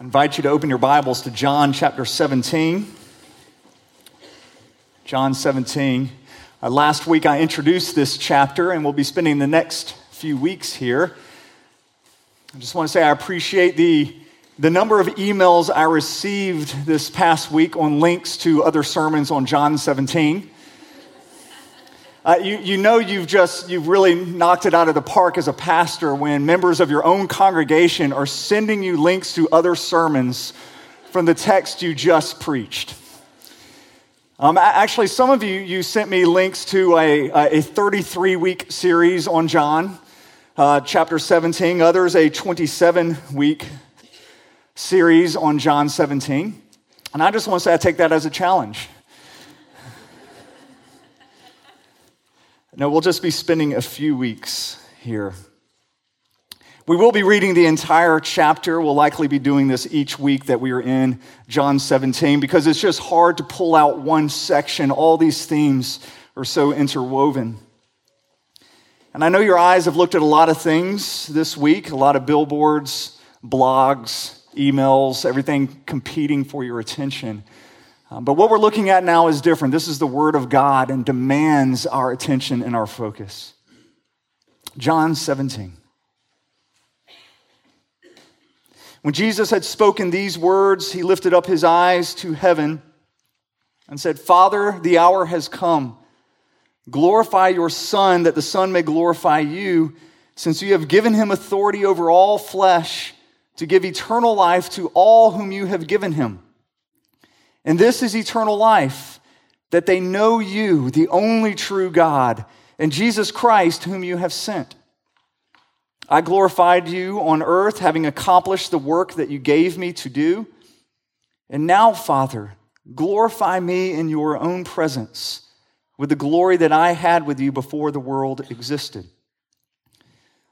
I invite you to open your Bibles to John chapter 17. John 17. Uh, last week I introduced this chapter, and we'll be spending the next few weeks here. I just want to say I appreciate the, the number of emails I received this past week on links to other sermons on John 17. Uh, you, you know you've just you've really knocked it out of the park as a pastor when members of your own congregation are sending you links to other sermons from the text you just preached. Um, actually some of you you sent me links to a, a 33 week series on john uh, chapter 17 others a 27 week series on john 17 and i just want to say i take that as a challenge No, we'll just be spending a few weeks here. We will be reading the entire chapter. We'll likely be doing this each week that we are in John 17 because it's just hard to pull out one section. All these themes are so interwoven. And I know your eyes have looked at a lot of things this week a lot of billboards, blogs, emails, everything competing for your attention. Um, but what we're looking at now is different. This is the Word of God and demands our attention and our focus. John 17. When Jesus had spoken these words, he lifted up his eyes to heaven and said, Father, the hour has come. Glorify your Son, that the Son may glorify you, since you have given him authority over all flesh to give eternal life to all whom you have given him. And this is eternal life, that they know you, the only true God, and Jesus Christ, whom you have sent. I glorified you on earth, having accomplished the work that you gave me to do. And now, Father, glorify me in your own presence with the glory that I had with you before the world existed.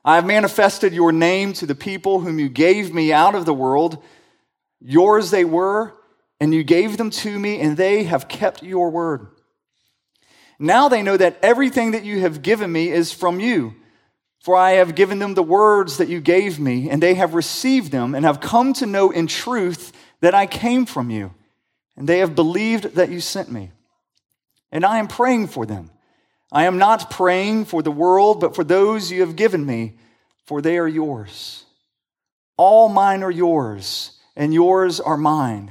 I have manifested your name to the people whom you gave me out of the world. Yours they were and you gave them to me, and they have kept your word. Now they know that everything that you have given me is from you. For I have given them the words that you gave me, and they have received them, and have come to know in truth that I came from you, and they have believed that you sent me. And I am praying for them. I am not praying for the world, but for those you have given me, for they are yours. All mine are yours, and yours are mine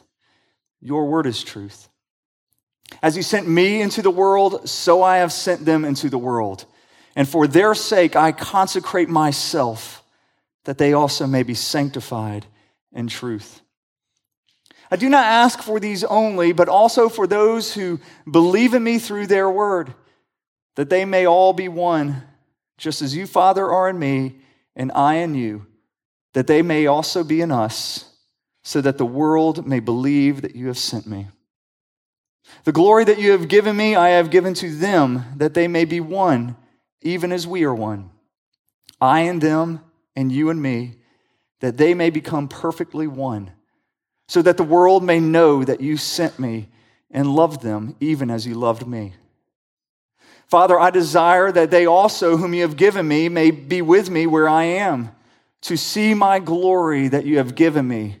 Your word is truth. As you sent me into the world, so I have sent them into the world. And for their sake, I consecrate myself that they also may be sanctified in truth. I do not ask for these only, but also for those who believe in me through their word, that they may all be one, just as you, Father, are in me, and I in you, that they may also be in us so that the world may believe that you have sent me. The glory that you have given me, I have given to them, that they may be one, even as we are one. I and them, and you and me, that they may become perfectly one, so that the world may know that you sent me and loved them, even as you loved me. Father, I desire that they also, whom you have given me, may be with me where I am, to see my glory that you have given me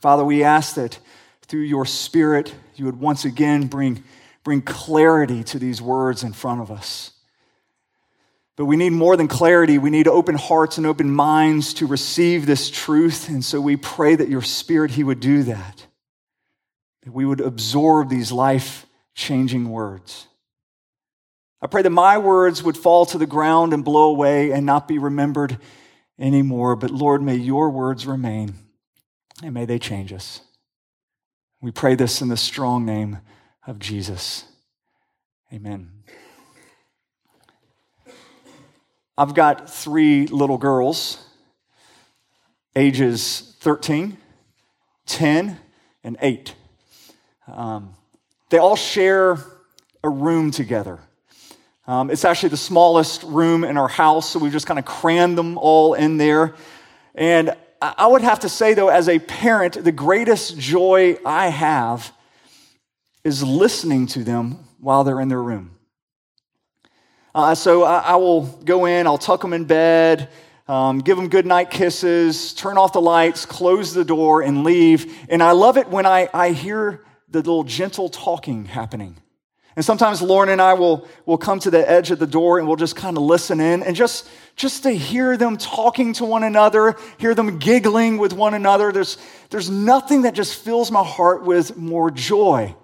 Father, we ask that through your Spirit, you would once again bring, bring clarity to these words in front of us. But we need more than clarity. We need open hearts and open minds to receive this truth. And so we pray that your Spirit, He would do that, that we would absorb these life changing words. I pray that my words would fall to the ground and blow away and not be remembered anymore. But Lord, may your words remain and may they change us. We pray this in the strong name of Jesus. Amen. I've got three little girls, ages 13, 10, and 8. Um, they all share a room together. Um, it's actually the smallest room in our house, so we've just kind of crammed them all in there. And I would have to say, though, as a parent, the greatest joy I have is listening to them while they're in their room. Uh, so I, I, will go in, I'll tuck them in bed, um, give them good night kisses, turn off the lights, close the door, and leave. And I love it when I, I hear the little gentle talking happening. And sometimes Lauren and I will, will come to the edge of the door and we'll just kind of listen in and just, just to hear them talking to one another, hear them giggling with one another. There's, there's nothing that just fills my heart with more joy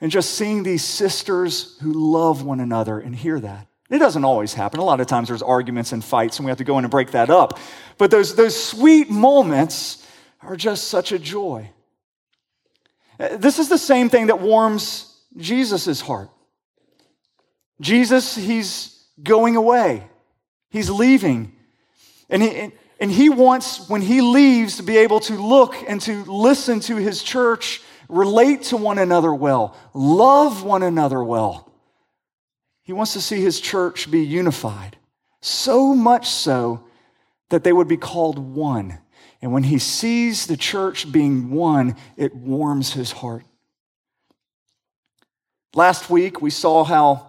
and just seeing these sisters who love one another and hear that. It doesn't always happen. A lot of times there's arguments and fights, and we have to go in and break that up. But those, those sweet moments are just such a joy. Uh, this is the same thing that warms Jesus' heart. Jesus, he's going away, he's leaving. And he, and he wants, when he leaves, to be able to look and to listen to his church, relate to one another well, love one another well. He wants to see his church be unified, so much so that they would be called one. And when he sees the church being one, it warms his heart. Last week, we saw how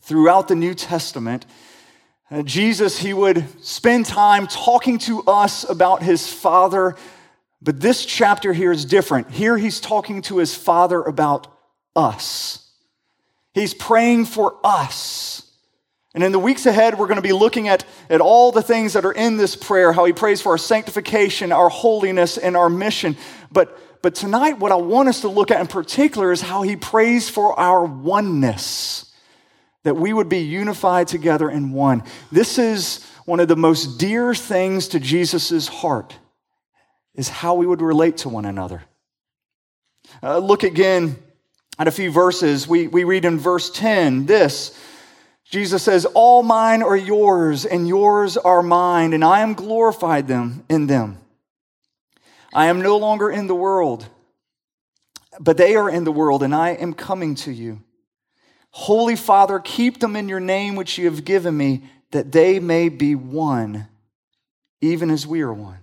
throughout the New Testament, uh, Jesus, he would spend time talking to us about his Father. But this chapter here is different. Here, he's talking to his Father about us. He's praying for us. And in the weeks ahead, we're going to be looking at, at all the things that are in this prayer, how he prays for our sanctification, our holiness, and our mission. But, but tonight, what I want us to look at in particular is how he prays for our oneness, that we would be unified together in one. This is one of the most dear things to Jesus' heart, is how we would relate to one another. Uh, look again at a few verses. We, we read in verse 10 this Jesus says, All mine are yours, and yours are mine, and I am glorified them in them. I am no longer in the world, but they are in the world, and I am coming to you. Holy Father, keep them in your name which you have given me, that they may be one, even as we are one.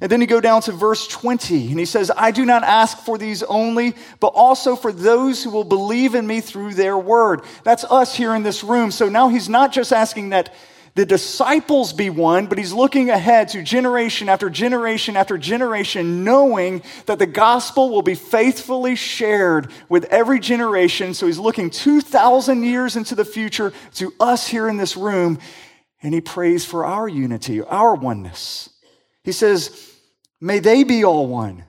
And then you go down to verse 20, and he says, I do not ask for these only, but also for those who will believe in me through their word. That's us here in this room. So now he's not just asking that the disciples be one, but he's looking ahead to generation after generation after generation, knowing that the gospel will be faithfully shared with every generation. So he's looking 2,000 years into the future to us here in this room, and he prays for our unity, our oneness. He says, May they be all one,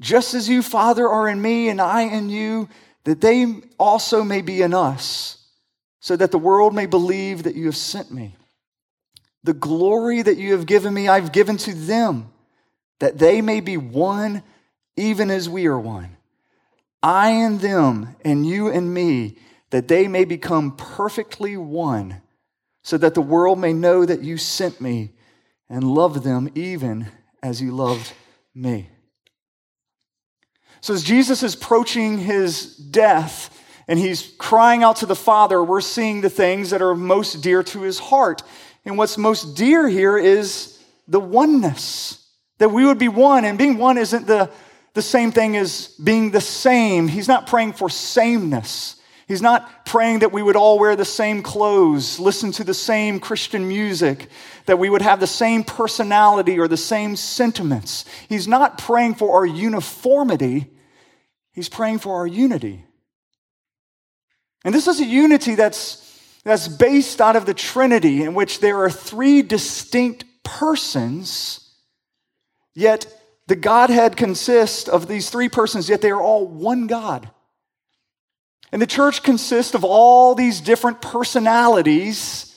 just as you, Father, are in me and I in you, that they also may be in us, so that the world may believe that you have sent me. The glory that you have given me, I've given to them, that they may be one, even as we are one. I and them, and you and me, that they may become perfectly one, so that the world may know that you sent me and love them even as you loved me. So, as Jesus is approaching his death and he's crying out to the Father, we're seeing the things that are most dear to his heart. And what's most dear here is the oneness, that we would be one. And being one isn't the, the same thing as being the same. He's not praying for sameness. He's not praying that we would all wear the same clothes, listen to the same Christian music, that we would have the same personality or the same sentiments. He's not praying for our uniformity. He's praying for our unity. And this is a unity that's, that's based out of the Trinity, in which there are three distinct persons, yet the Godhead consists of these three persons, yet they are all one God. And the church consists of all these different personalities,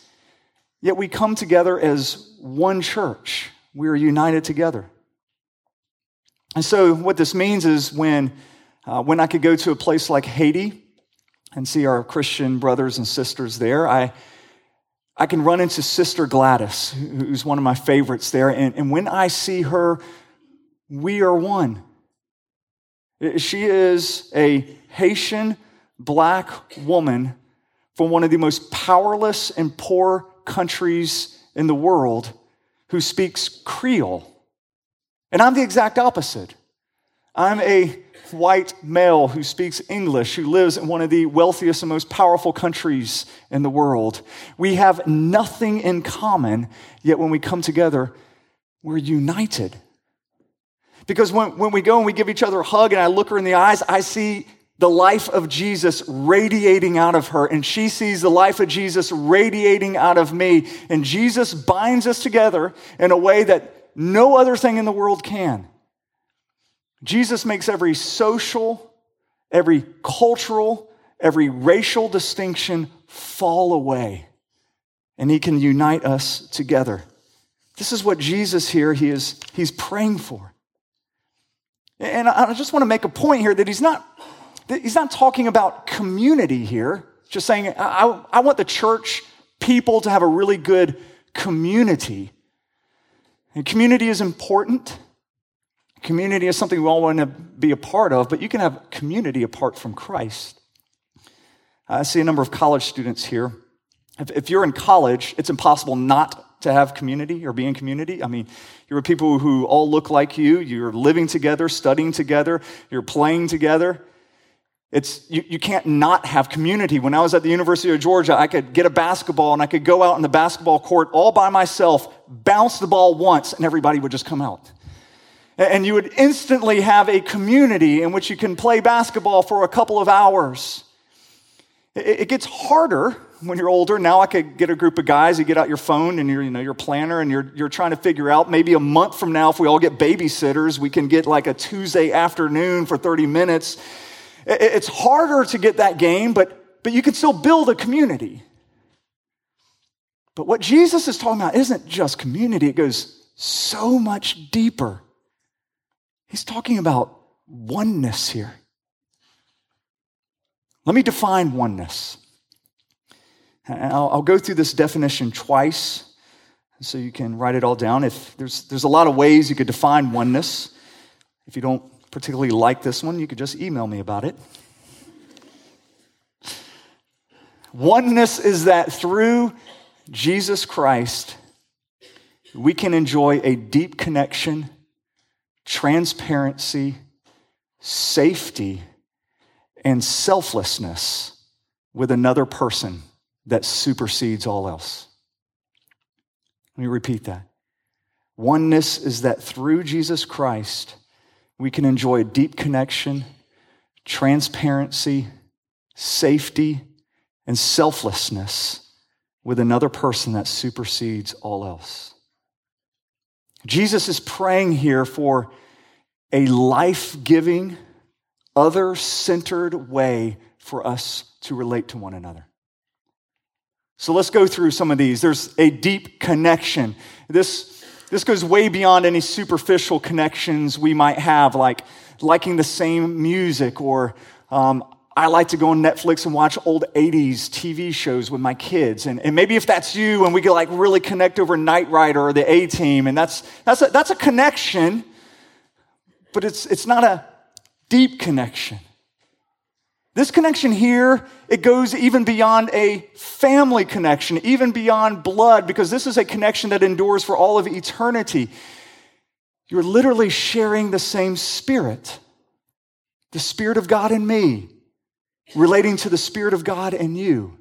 yet we come together as one church. We are united together. And so, what this means is when, uh, when I could go to a place like Haiti and see our Christian brothers and sisters there, I, I can run into Sister Gladys, who's one of my favorites there. And, and when I see her we are one. She is a Haitian black woman from one of the most powerless and poor countries in the world who speaks Creole. And I'm the exact opposite. I'm a white male who speaks English, who lives in one of the wealthiest and most powerful countries in the world. We have nothing in common, yet when we come together, we're united. Because when, when we go and we give each other a hug and I look her in the eyes, I see the life of Jesus radiating out of her, and she sees the life of Jesus radiating out of me. And Jesus binds us together in a way that no other thing in the world can. Jesus makes every social, every cultural, every racial distinction fall away, and he can unite us together. This is what Jesus here he is he's praying for. And I just want to make a point here that he's not, he's not talking about community here, just saying, I, I want the church people to have a really good community. And community is important. Community is something we all want to be a part of, but you can have community apart from Christ. I see a number of college students here. If, you're in college, it's impossible not to have community or be in community. I mean, you're people who all look like you, you're living together, studying together, you're playing together. It's, you, you can't not have community. When I was at the University of Georgia, I could get a basketball and I could go out in the basketball court all by myself, bounce the ball once, and everybody would just come out. And you would instantly have a community in which you can play basketball for a couple of hours. It, gets harder when you're older, now I could get a group of guys, you get out your phone and you're, you know, your planner and you're, you're trying to figure out maybe a month from now, if we all get babysitters, we can get like a Tuesday afternoon for 30 minutes. It's harder to get that game, but, but you can still build a community. But what Jesus is talking about isn't just community, it goes so much deeper. He's talking about oneness here. Let me define oneness. I'll, I'll, go through this definition twice so you can write it all down. If there's, there's a lot of ways you could define oneness. If you don't particularly like this one, you could just email me about it. Oneness is that through Jesus Christ, we can enjoy a deep connection, transparency, safety, and selflessness with another person that supersedes all else. Let me repeat that. Oneness is that through Jesus Christ, we can enjoy a deep connection, transparency, safety, and selflessness with another person that supersedes all else. Jesus is praying here for a life giving, other centered way for us to relate to one another. So let's go through some of these. There's a deep connection. This, this goes way beyond any superficial connections we might have, like liking the same music, or um, I like to go on Netflix and watch old 80s TV shows with my kids. And, and maybe if that's you, and we could like really connect over Knight Rider or the A Team, and that's, that's, a, that's a connection, but it's, it's not a deep connection. This connection here, it goes even beyond a family connection, even beyond blood, because this is a connection that endures for all of eternity. You're literally sharing the same spirit. The Spirit of God in me relating to the Spirit of God and you.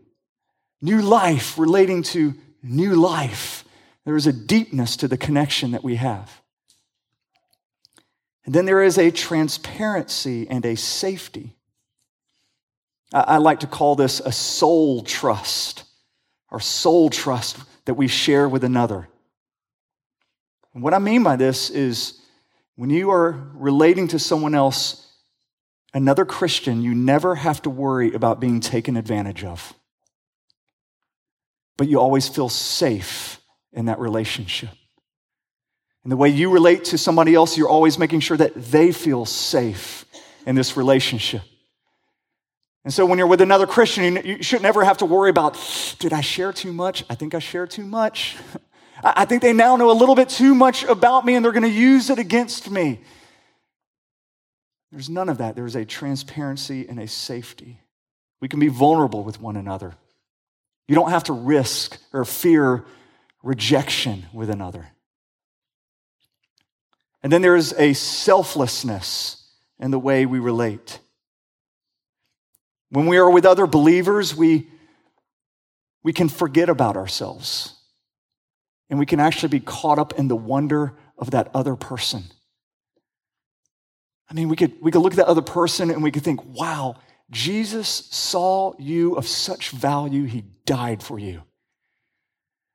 New life relating to new life. There is a deepness to the connection that we have. And then there is a transparency and a safety. I, like to call this a soul trust, our soul trust that we share with another. And what I mean by this is when you are relating to someone else, another Christian, you never have to worry about being taken advantage of. But you always feel safe in that relationship. And the way you relate to somebody else, you're always making sure that they feel safe in this relationship. And so when you're with another Christian, you should never have to worry about, did I share too much? I think I shared too much. I think they now know a little bit too much about me and they're going to use it against me. There's none of that. There's a transparency and a safety. We can be vulnerable with one another. You don't have to risk or fear rejection with another. And then there is a selflessness in the way we relate. When we are with other believers, we, we can forget about ourselves. And we can actually be caught up in the wonder of that other person. I mean, we could, we could look at that other person and we could think, wow, Jesus saw you of such value, he died for you.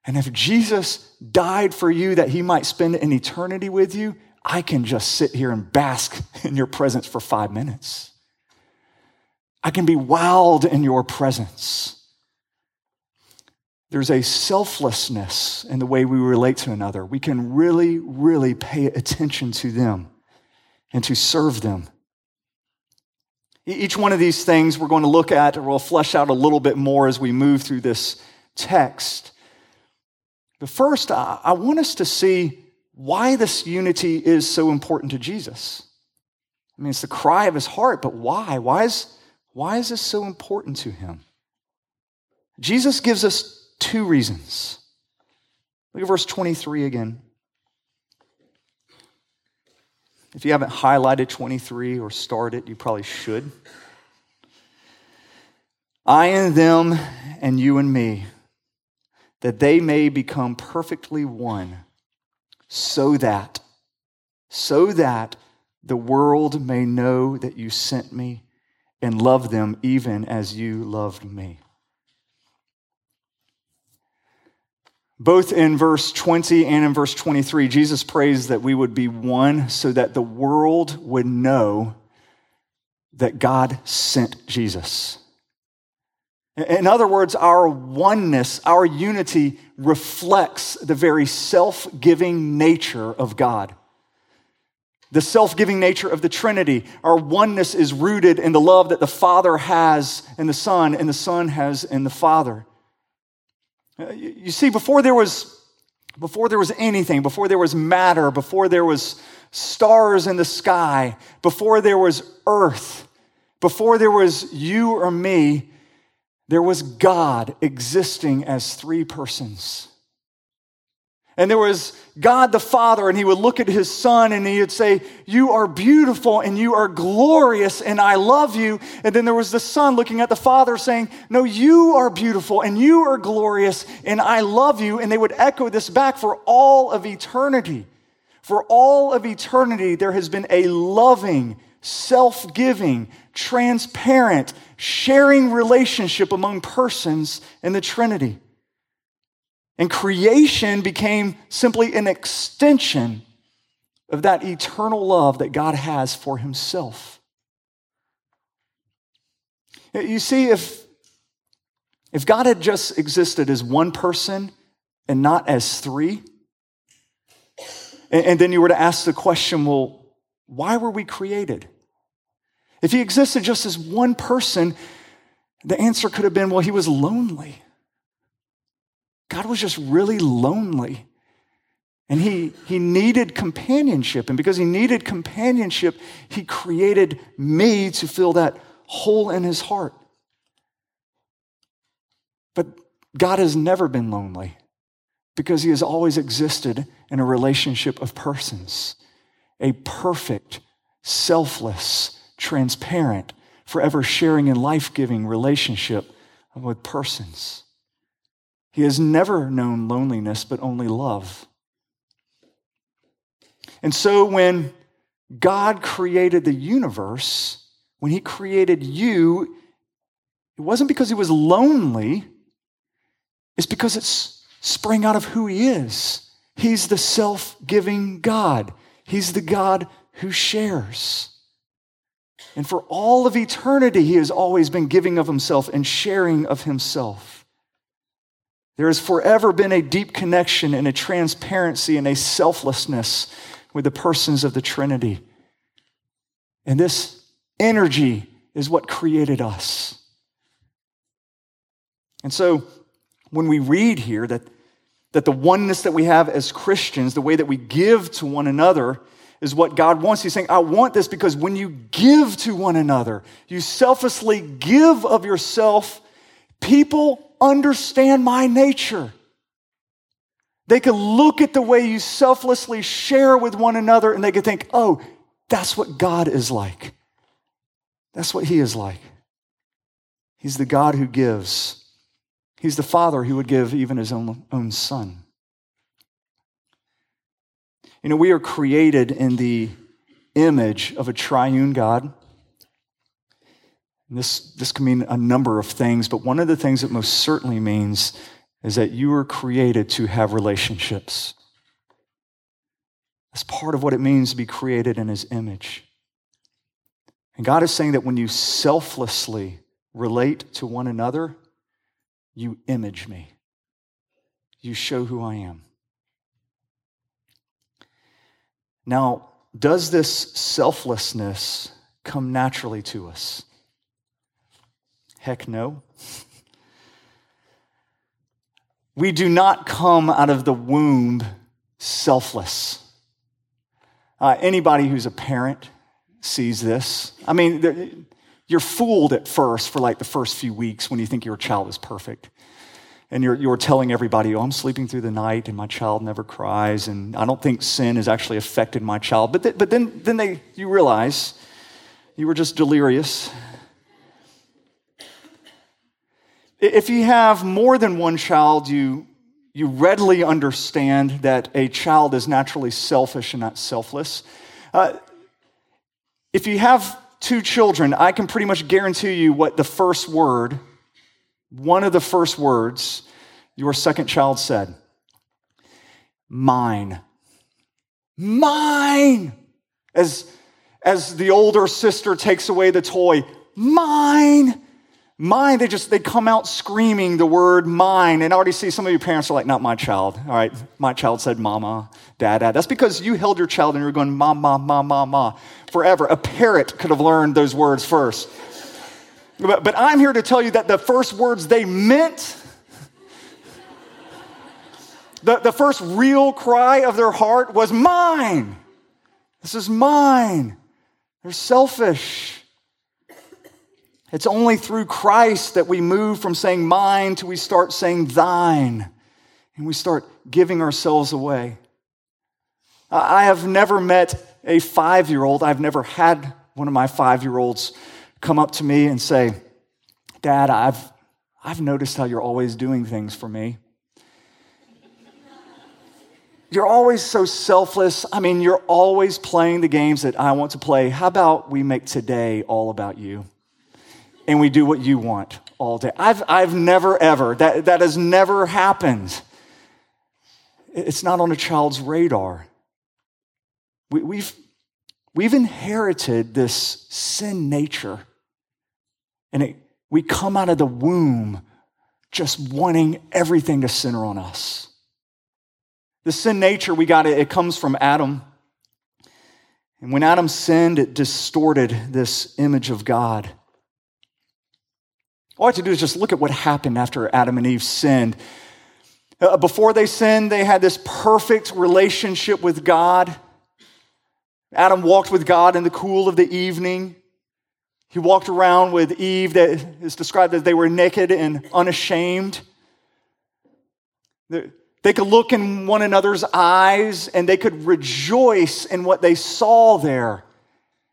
And if Jesus died for you that he might spend an eternity with you, I can just sit here and bask in your presence for five minutes. I can be wowed in your presence. There's a selflessness in the way we relate to another. We can really, really pay attention to them and to serve them. Each one of these things we're going to look at or we'll flesh out a little bit more as we move through this text. But first, I want us to see why this unity is so important to Jesus. I mean, it's the cry of his heart, but why? Why is, why is this so important to him? Jesus gives us two reasons. Look at verse 23 again. If you haven't highlighted 23 or starred it, you probably should. I and them, and you and me, that they may become perfectly one, so that, so that the world may know that you sent me and love them even as you loved me. Both in verse 20 and in verse 23, Jesus prays that we would be one so that the world would know that God sent Jesus. In other words, our oneness, our unity reflects the very self giving nature of God. The self giving nature of the Trinity. Our oneness is rooted in the love that the Father has in the Son and the Son has in the Father. Uh, you see, before there was, before there was anything, before there was matter, before there was stars in the sky, before there was earth, before there was you or me, there was God existing as three persons. And there was God the Father, and he would look at his son and he would say, You are beautiful and you are glorious, and I love you. And then there was the son looking at the Father saying, No, you are beautiful and you are glorious, and I love you. And they would echo this back for all of eternity. For all of eternity, there has been a loving, self giving, transparent, sharing relationship among persons in the Trinity. And creation became simply an extension of that eternal love that God has for himself. You see, if, if God had just existed as one person and not as three, and, and then you were to ask the question, well, why were we created? If he existed just as one person, the answer could have been, well, he was lonely. God was just really lonely. And he, he needed companionship. And because he needed companionship, he created me to fill that hole in his heart. But God has never been lonely because he has always existed in a relationship of persons, a perfect, selfless, transparent, forever sharing and life giving relationship with persons. He has never known loneliness, but only love. And so when God created the universe, when He created you, it wasn't because He was lonely, it's because it's sprang out of who He is. He's the self giving God, He's the God who shares. And for all of eternity, He has always been giving of Himself and sharing of Himself. There has forever been a deep connection and a transparency and a selflessness with the persons of the Trinity. And this energy is what created us. And so when we read here that, that the oneness that we have as Christians, the way that we give to one another, is what God wants. He's saying, I want this because when you give to one another, you selflessly give of yourself, people understand my nature. They could look at the way you selflessly share with one another and they could think, oh, that's what God is like. That's what He is like. He's the God who gives. He's the Father who would give even His own, own Son. You know, we are created in the image of a triune God. And this, this can mean a number of things, but one of the things it most certainly means is that you were created to have relationships. That's part of what it means to be created in his image. And God is saying that when you selflessly relate to one another, you image me. You show who I am. Now, does this selflessness come naturally to us? Heck no. We do not come out of the womb selfless. Uh, anybody who's a parent sees this. I mean, you're fooled at first for like the first few weeks when you think your child is perfect. And you're, you're telling everybody, oh, I'm sleeping through the night and my child never cries. And I don't think sin has actually affected my child. But, th- but then, then they, you realize you were just delirious If you have more than one child, you, you readily understand that a child is naturally selfish and not selfless. Uh, if you have two children, I can pretty much guarantee you what the first word, one of the first words your second child said mine. Mine. As, as the older sister takes away the toy, mine. Mine, they just, they come out screaming the word mine. And I already see some of your parents are like, not my child. All right, my child said mama, dad." That's because you held your child and you were going ma, ma, ma, ma, ma forever. A parrot could have learned those words first. But, but I'm here to tell you that the first words they meant, the, the first real cry of their heart was mine. This is mine. They're selfish. It's only through Christ that we move from saying mine to we start saying thine, and we start giving ourselves away. I have never met a five year old, I've never had one of my five year olds come up to me and say, Dad, I've, I've noticed how you're always doing things for me. You're always so selfless. I mean, you're always playing the games that I want to play. How about we make today all about you? And we do what you want all day. I've, I've never, ever, that, that has never happened. It's not on a child's radar. We, we've, we've inherited this sin nature, and it, we come out of the womb just wanting everything to center on us. The sin nature, we got it, it comes from Adam. And when Adam sinned, it distorted this image of God. All I have to do is just look at what happened after Adam and Eve sinned. Uh, before they sinned, they had this perfect relationship with God. Adam walked with God in the cool of the evening. He walked around with Eve, that is described as they were naked and unashamed. They could look in one another's eyes and they could rejoice in what they saw there.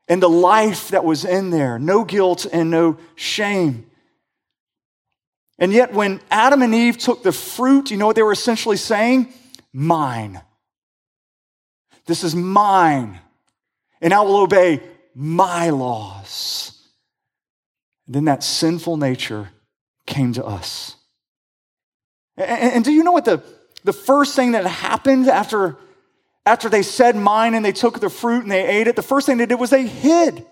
and the life that was in there. No guilt and no shame. And yet, when Adam and Eve took the fruit, you know what they were essentially saying? Mine. This is mine. And I will obey my laws. And then that sinful nature came to us. And, and do you know what the, the first thing that happened after, after they said mine and they took the fruit and they ate it? The first thing they did was they hid.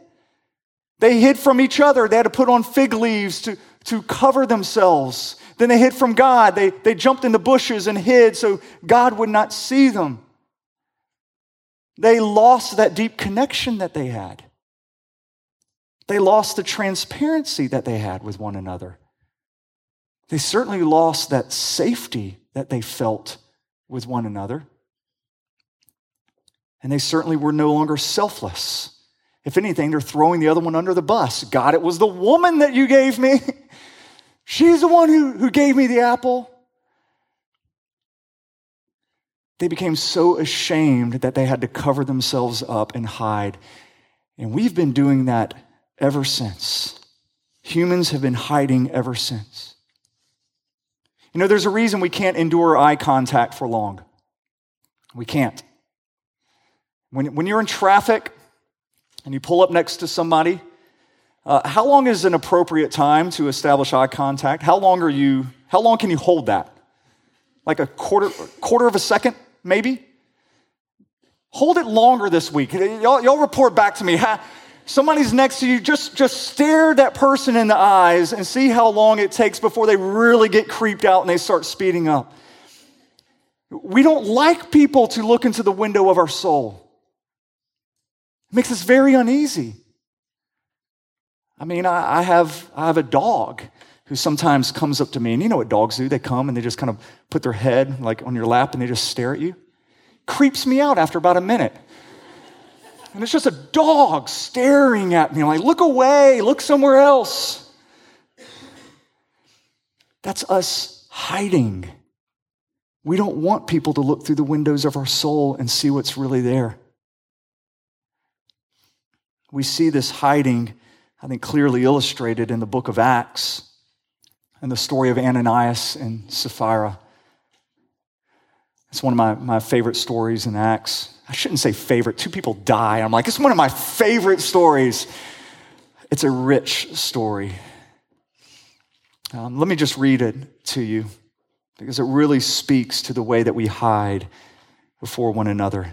They hid from each other. They had to put on fig leaves to, to cover themselves. Then they hid from God. They, they jumped in the bushes and hid so God would not see them. They lost that deep connection that they had. They lost the transparency that they had with one another. They certainly lost that safety that they felt with one another. And they certainly were no longer selfless. If anything, they're throwing the other one under the bus. God, it was the woman that you gave me. She's the one who, who gave me the apple. They became so ashamed that they had to cover themselves up and hide. And we've been doing that ever since. Humans have been hiding ever since. You know, there's a reason we can't endure eye contact for long. We can't. When, when you're in traffic and you pull up next to somebody, uh, how long is an appropriate time to establish eye contact? How long are you, how long can you hold that? Like a quarter, quarter of a second, maybe? Hold it longer this week. Y'all, y'all report back to me. Somebody's next to you, just, just stare that person in the eyes and see how long it takes before they really get creeped out and they start speeding up. We don't like people to look into the window of our soul. It makes us very uneasy. I mean, I, I, have, I have a dog who sometimes comes up to me, and you know what dogs do? They come and they just kind of put their head like on your lap and they just stare at you. Creeps me out after about a minute. And it's just a dog staring at me. I'm like, look away, look somewhere else. That's us hiding. We don't want people to look through the windows of our soul and see what's really there. We see this hiding, I think, clearly illustrated in the book of Acts and the story of Ananias and Sapphira. It's one of my, my favorite stories in Acts. I shouldn't say favorite. Two people die. I'm like, it's one of my favorite stories. It's a rich story. Um, let me just read it to you because it really speaks to the way that we hide before one another.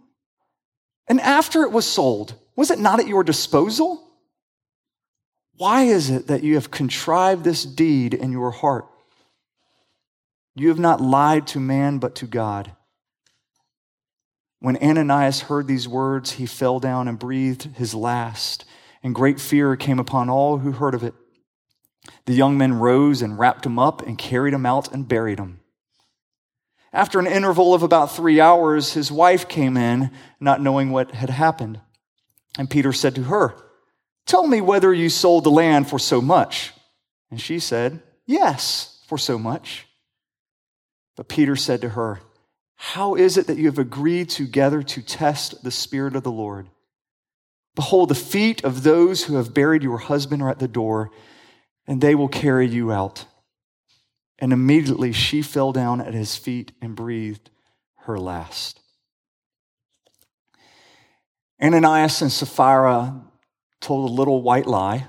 And after it was sold, was it not at your disposal? Why is it that you have contrived this deed in your heart? You have not lied to man, but to God. When Ananias heard these words, he fell down and breathed his last, and great fear came upon all who heard of it. The young men rose and wrapped him up and carried him out and buried him. After an interval of about three hours, his wife came in, not knowing what had happened. And Peter said to her, Tell me whether you sold the land for so much. And she said, Yes, for so much. But Peter said to her, how is it that you have agreed together to test the Spirit of the Lord? Behold, the feet of those who have buried your husband are at the door, and they will carry you out. And immediately she fell down at his feet and breathed her last. Ananias and Sapphira told a little white lie,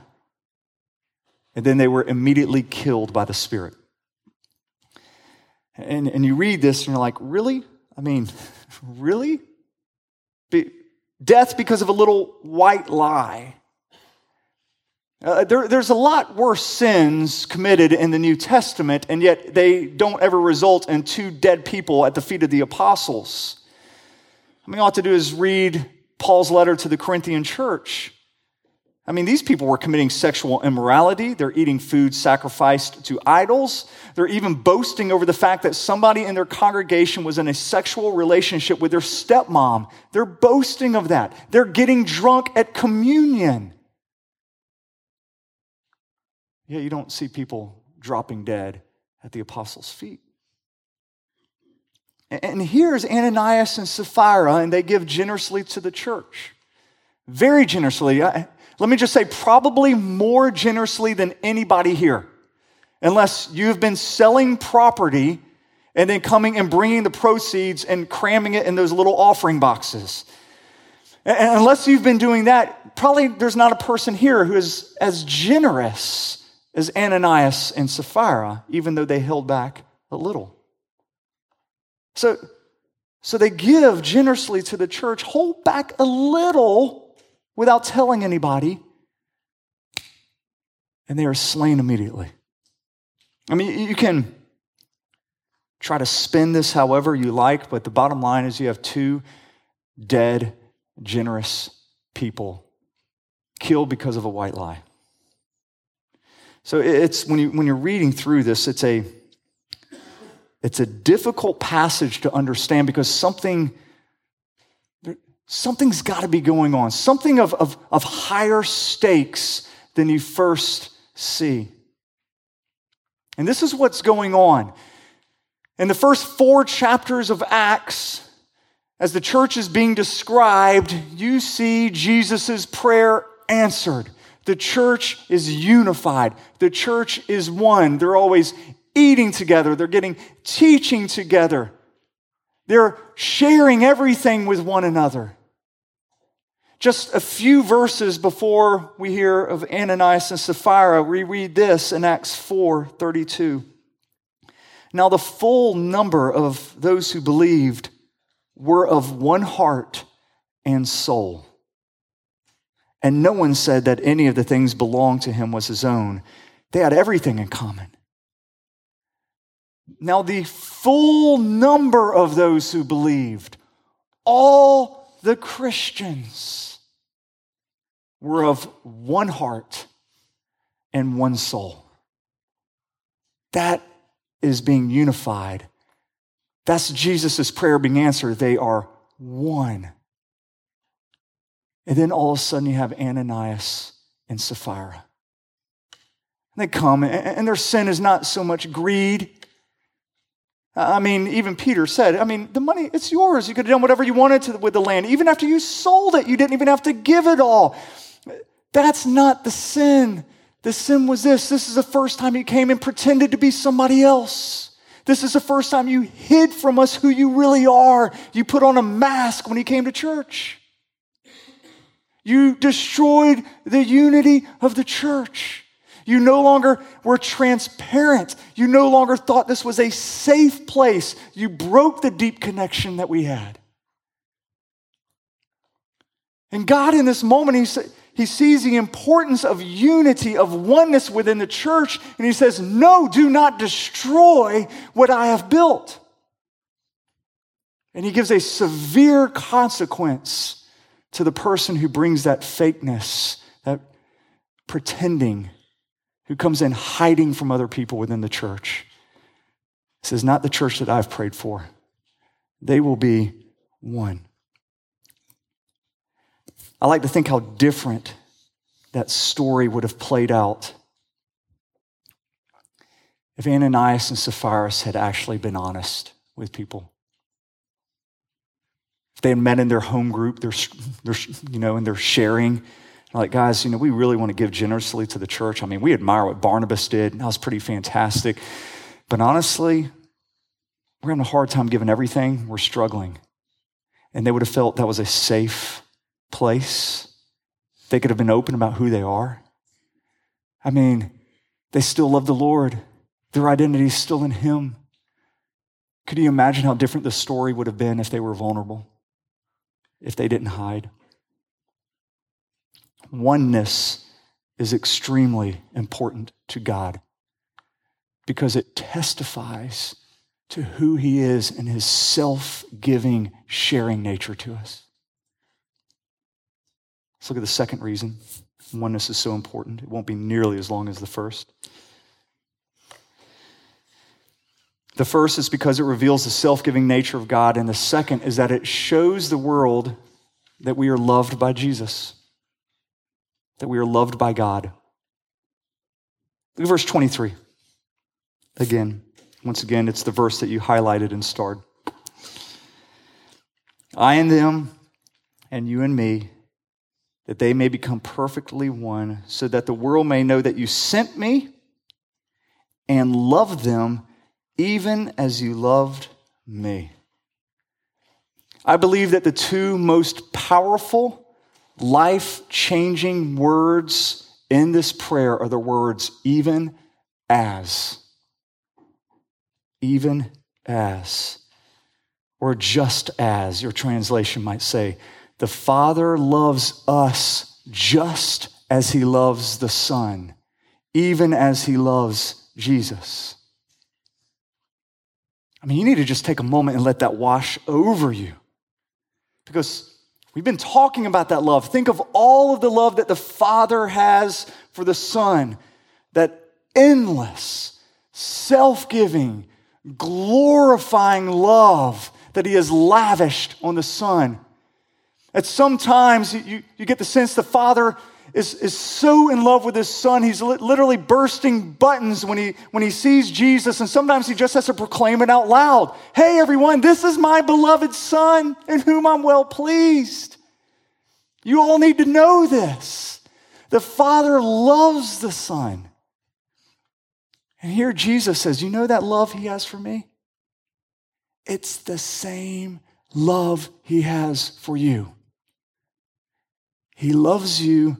and then they were immediately killed by the Spirit. And, and you read this and you're like, really? I mean, really? Be, death because of a little white lie. Uh, there, there's a lot worse sins committed in the New Testament, and yet they don't ever result in two dead people at the feet of the apostles. I mean, all I have to do is read Paul's letter to the Corinthian church. I mean, these people were committing sexual immorality. They're eating food sacrificed to idols. They're even boasting over the fact that somebody in their congregation was in a sexual relationship with their stepmom. They're boasting of that. They're getting drunk at communion. Yeah, you don't see people dropping dead at the apostles' feet. And here's Ananias and Sapphira, and they give generously to the church. Very generously. Let me just say, probably more generously than anybody here, unless you've been selling property and then coming and bringing the proceeds and cramming it in those little offering boxes. And unless you've been doing that, probably there's not a person here who is as generous as Ananias and Sapphira, even though they held back a little. So, so they give generously to the church, hold back a little without telling anybody, and they are slain immediately. I mean, you can try to spin this however you like, but the bottom line is you have two dead, generous people killed because of a white lie. So it's when you when you're reading through this, it's a it's a difficult passage to understand because something something's got to be going on, something of, of, of higher stakes than you first see. And this is what's going on. In the first four chapters of Acts, as the church is being described, you see Jesus' prayer answered. The church is unified. The church is one. They're always eating together. They're getting teaching together. They're sharing everything with one another. Just a few verses before we hear of Ananias and Sapphira, we read this in Acts 4 32. Now, the full number of those who believed were of one heart and soul. And no one said that any of the things belonged to him was his own. They had everything in common. Now, the full number of those who believed, all the Christians, were of one heart and one soul. That is being unified. That's Jesus' prayer being answered. They are one. And then all of a sudden you have Ananias and Sapphira. And they come, and their sin is not so much greed. I mean, even Peter said, I mean, the money, it's yours. You could have done whatever you wanted to, with the land. Even after you sold it, you didn't even have to give it all. That's not the sin. The sin was this. This is the first time you came and pretended to be somebody else. This is the first time you hid from us who you really are. You put on a mask when you came to church. You destroyed the unity of the church. You no longer were transparent. You no longer thought this was a safe place. You broke the deep connection that we had. And God, in this moment, He he sees the importance of unity, of oneness within the church, and he says, No, do not destroy what I have built. And he gives a severe consequence to the person who brings that fakeness, that pretending, who comes in hiding from other people within the church. This is not the church that I've prayed for. They will be one. I like to think how different that story would have played out if Ananias and Sapphira had actually been honest with people. If they had met in their home group, they're, they're, you know, and they're sharing, like, guys, you know, we really want to give generously to the church. I mean, we admire what Barnabas did. That was pretty fantastic. But honestly, we're having a hard time giving everything. We're struggling. And they would have felt that was a safe place. They could have been open about who they are. I mean, they still love the Lord. Their identity is still in Him. Could you imagine how different the story would have been if they were vulnerable, if they didn't hide? Oneness is extremely important to God because it testifies to who He is and His self giving, sharing nature to us. Let's look at the second reason. Oneness is so important. It won't be nearly as long as the first. The first is because it reveals the self giving nature of God, and the second is that it shows the world that we are loved by Jesus, that we are loved by God. Look at verse 23. Again, once again, it's the verse that you highlighted and starred. I and them, and you and me, that they may become perfectly one, so that the world may know that you sent me and loved them even as you loved me. I believe that the two most powerful, life changing words in this prayer are the words, even as. Even as. Or just as, your translation might say. The Father loves us just as he loves the Son, even as he loves Jesus. I mean, you need to just take a moment and let that wash over you. Because we've been talking about that love. Think of all of the love that the Father has for the Son, that endless, self giving, glorifying love that He has lavished on the Son. At sometimes you, you get the sense the Father is, is so in love with his son, he's li- literally bursting buttons when he, when he sees Jesus, and sometimes he just has to proclaim it out loud Hey, everyone, this is my beloved son in whom I'm well pleased. You all need to know this. The Father loves the Son. And here Jesus says, You know that love he has for me? It's the same love he has for you. He loves you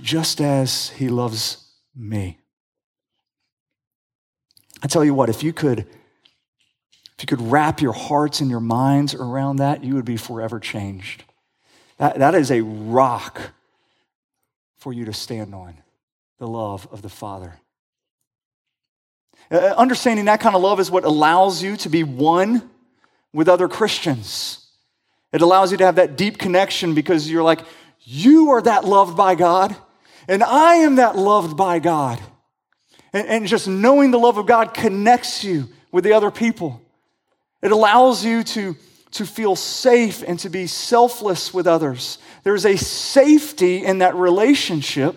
just as he loves me. I tell you what, if you could if you could wrap your hearts and your minds around that, you would be forever changed. That, that is a rock for you to stand on the love of the Father. Uh, understanding that kind of love is what allows you to be one with other Christians. It allows you to have that deep connection because you're like, you are that loved by God, and I am that loved by God. And, and just knowing the love of God connects you with the other people. It allows you to, to feel safe and to be selfless with others. There's a safety in that relationship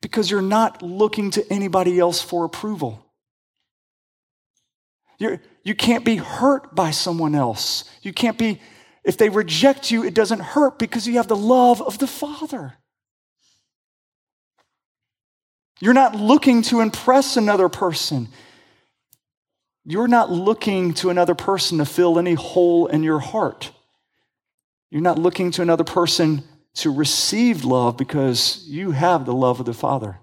because you're not looking to anybody else for approval. You're, you can't be hurt by someone else. You can't be if they reject you, it doesn't hurt because you have the love of the Father. You're not looking to impress another person. You're not looking to another person to fill any hole in your heart. You're not looking to another person to receive love because you have the love of the Father.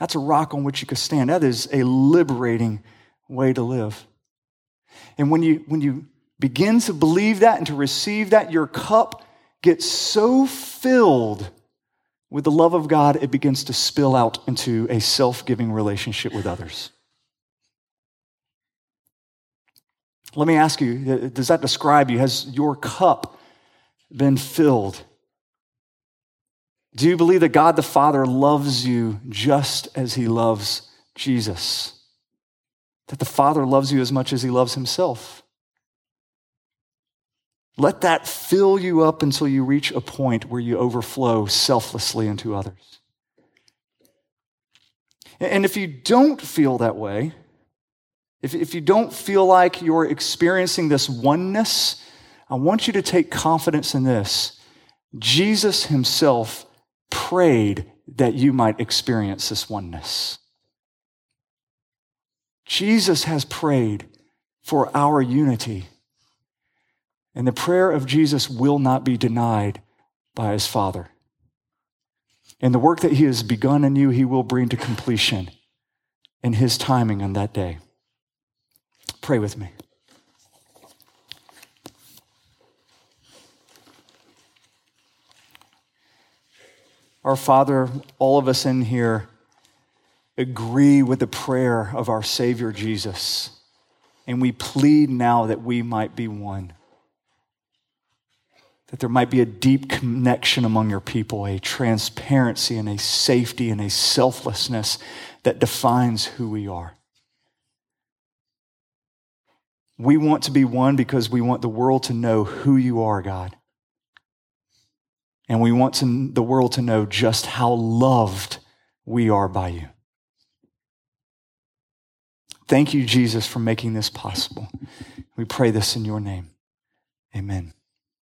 That's a rock on which you can stand. That is a liberating way to live. And when you, when you begin to believe that and to receive that, your cup gets so filled with the love of God, it begins to spill out into a self giving relationship with others. Let me ask you uh, does that describe you? Has your cup been filled? Do you believe that God the Father loves you just as he loves Jesus? That the Father loves you as much as he loves himself? Let that fill you up until you reach a point where you overflow selflessly into others. And if you don't feel that way, if, if you don't feel like you're experiencing this oneness, I want you to take confidence in this. Jesus himself prayed that you might experience this oneness. Jesus has prayed for our unity. And the prayer of Jesus will not be denied by his Father. And the work that he has begun in you, he will bring to completion in his timing on that day. Pray with me. Our Father, all of us in here agree with the prayer of our Savior Jesus, and we plead now that we might be one. That there might be a deep connection among your people, a transparency and a safety and a selflessness that defines who we are. We want to be one because we want the world to know who you are, God. And we want to, the world to know just how loved we are by you. Thank you, Jesus, for making this possible. We pray this in your name. Amen.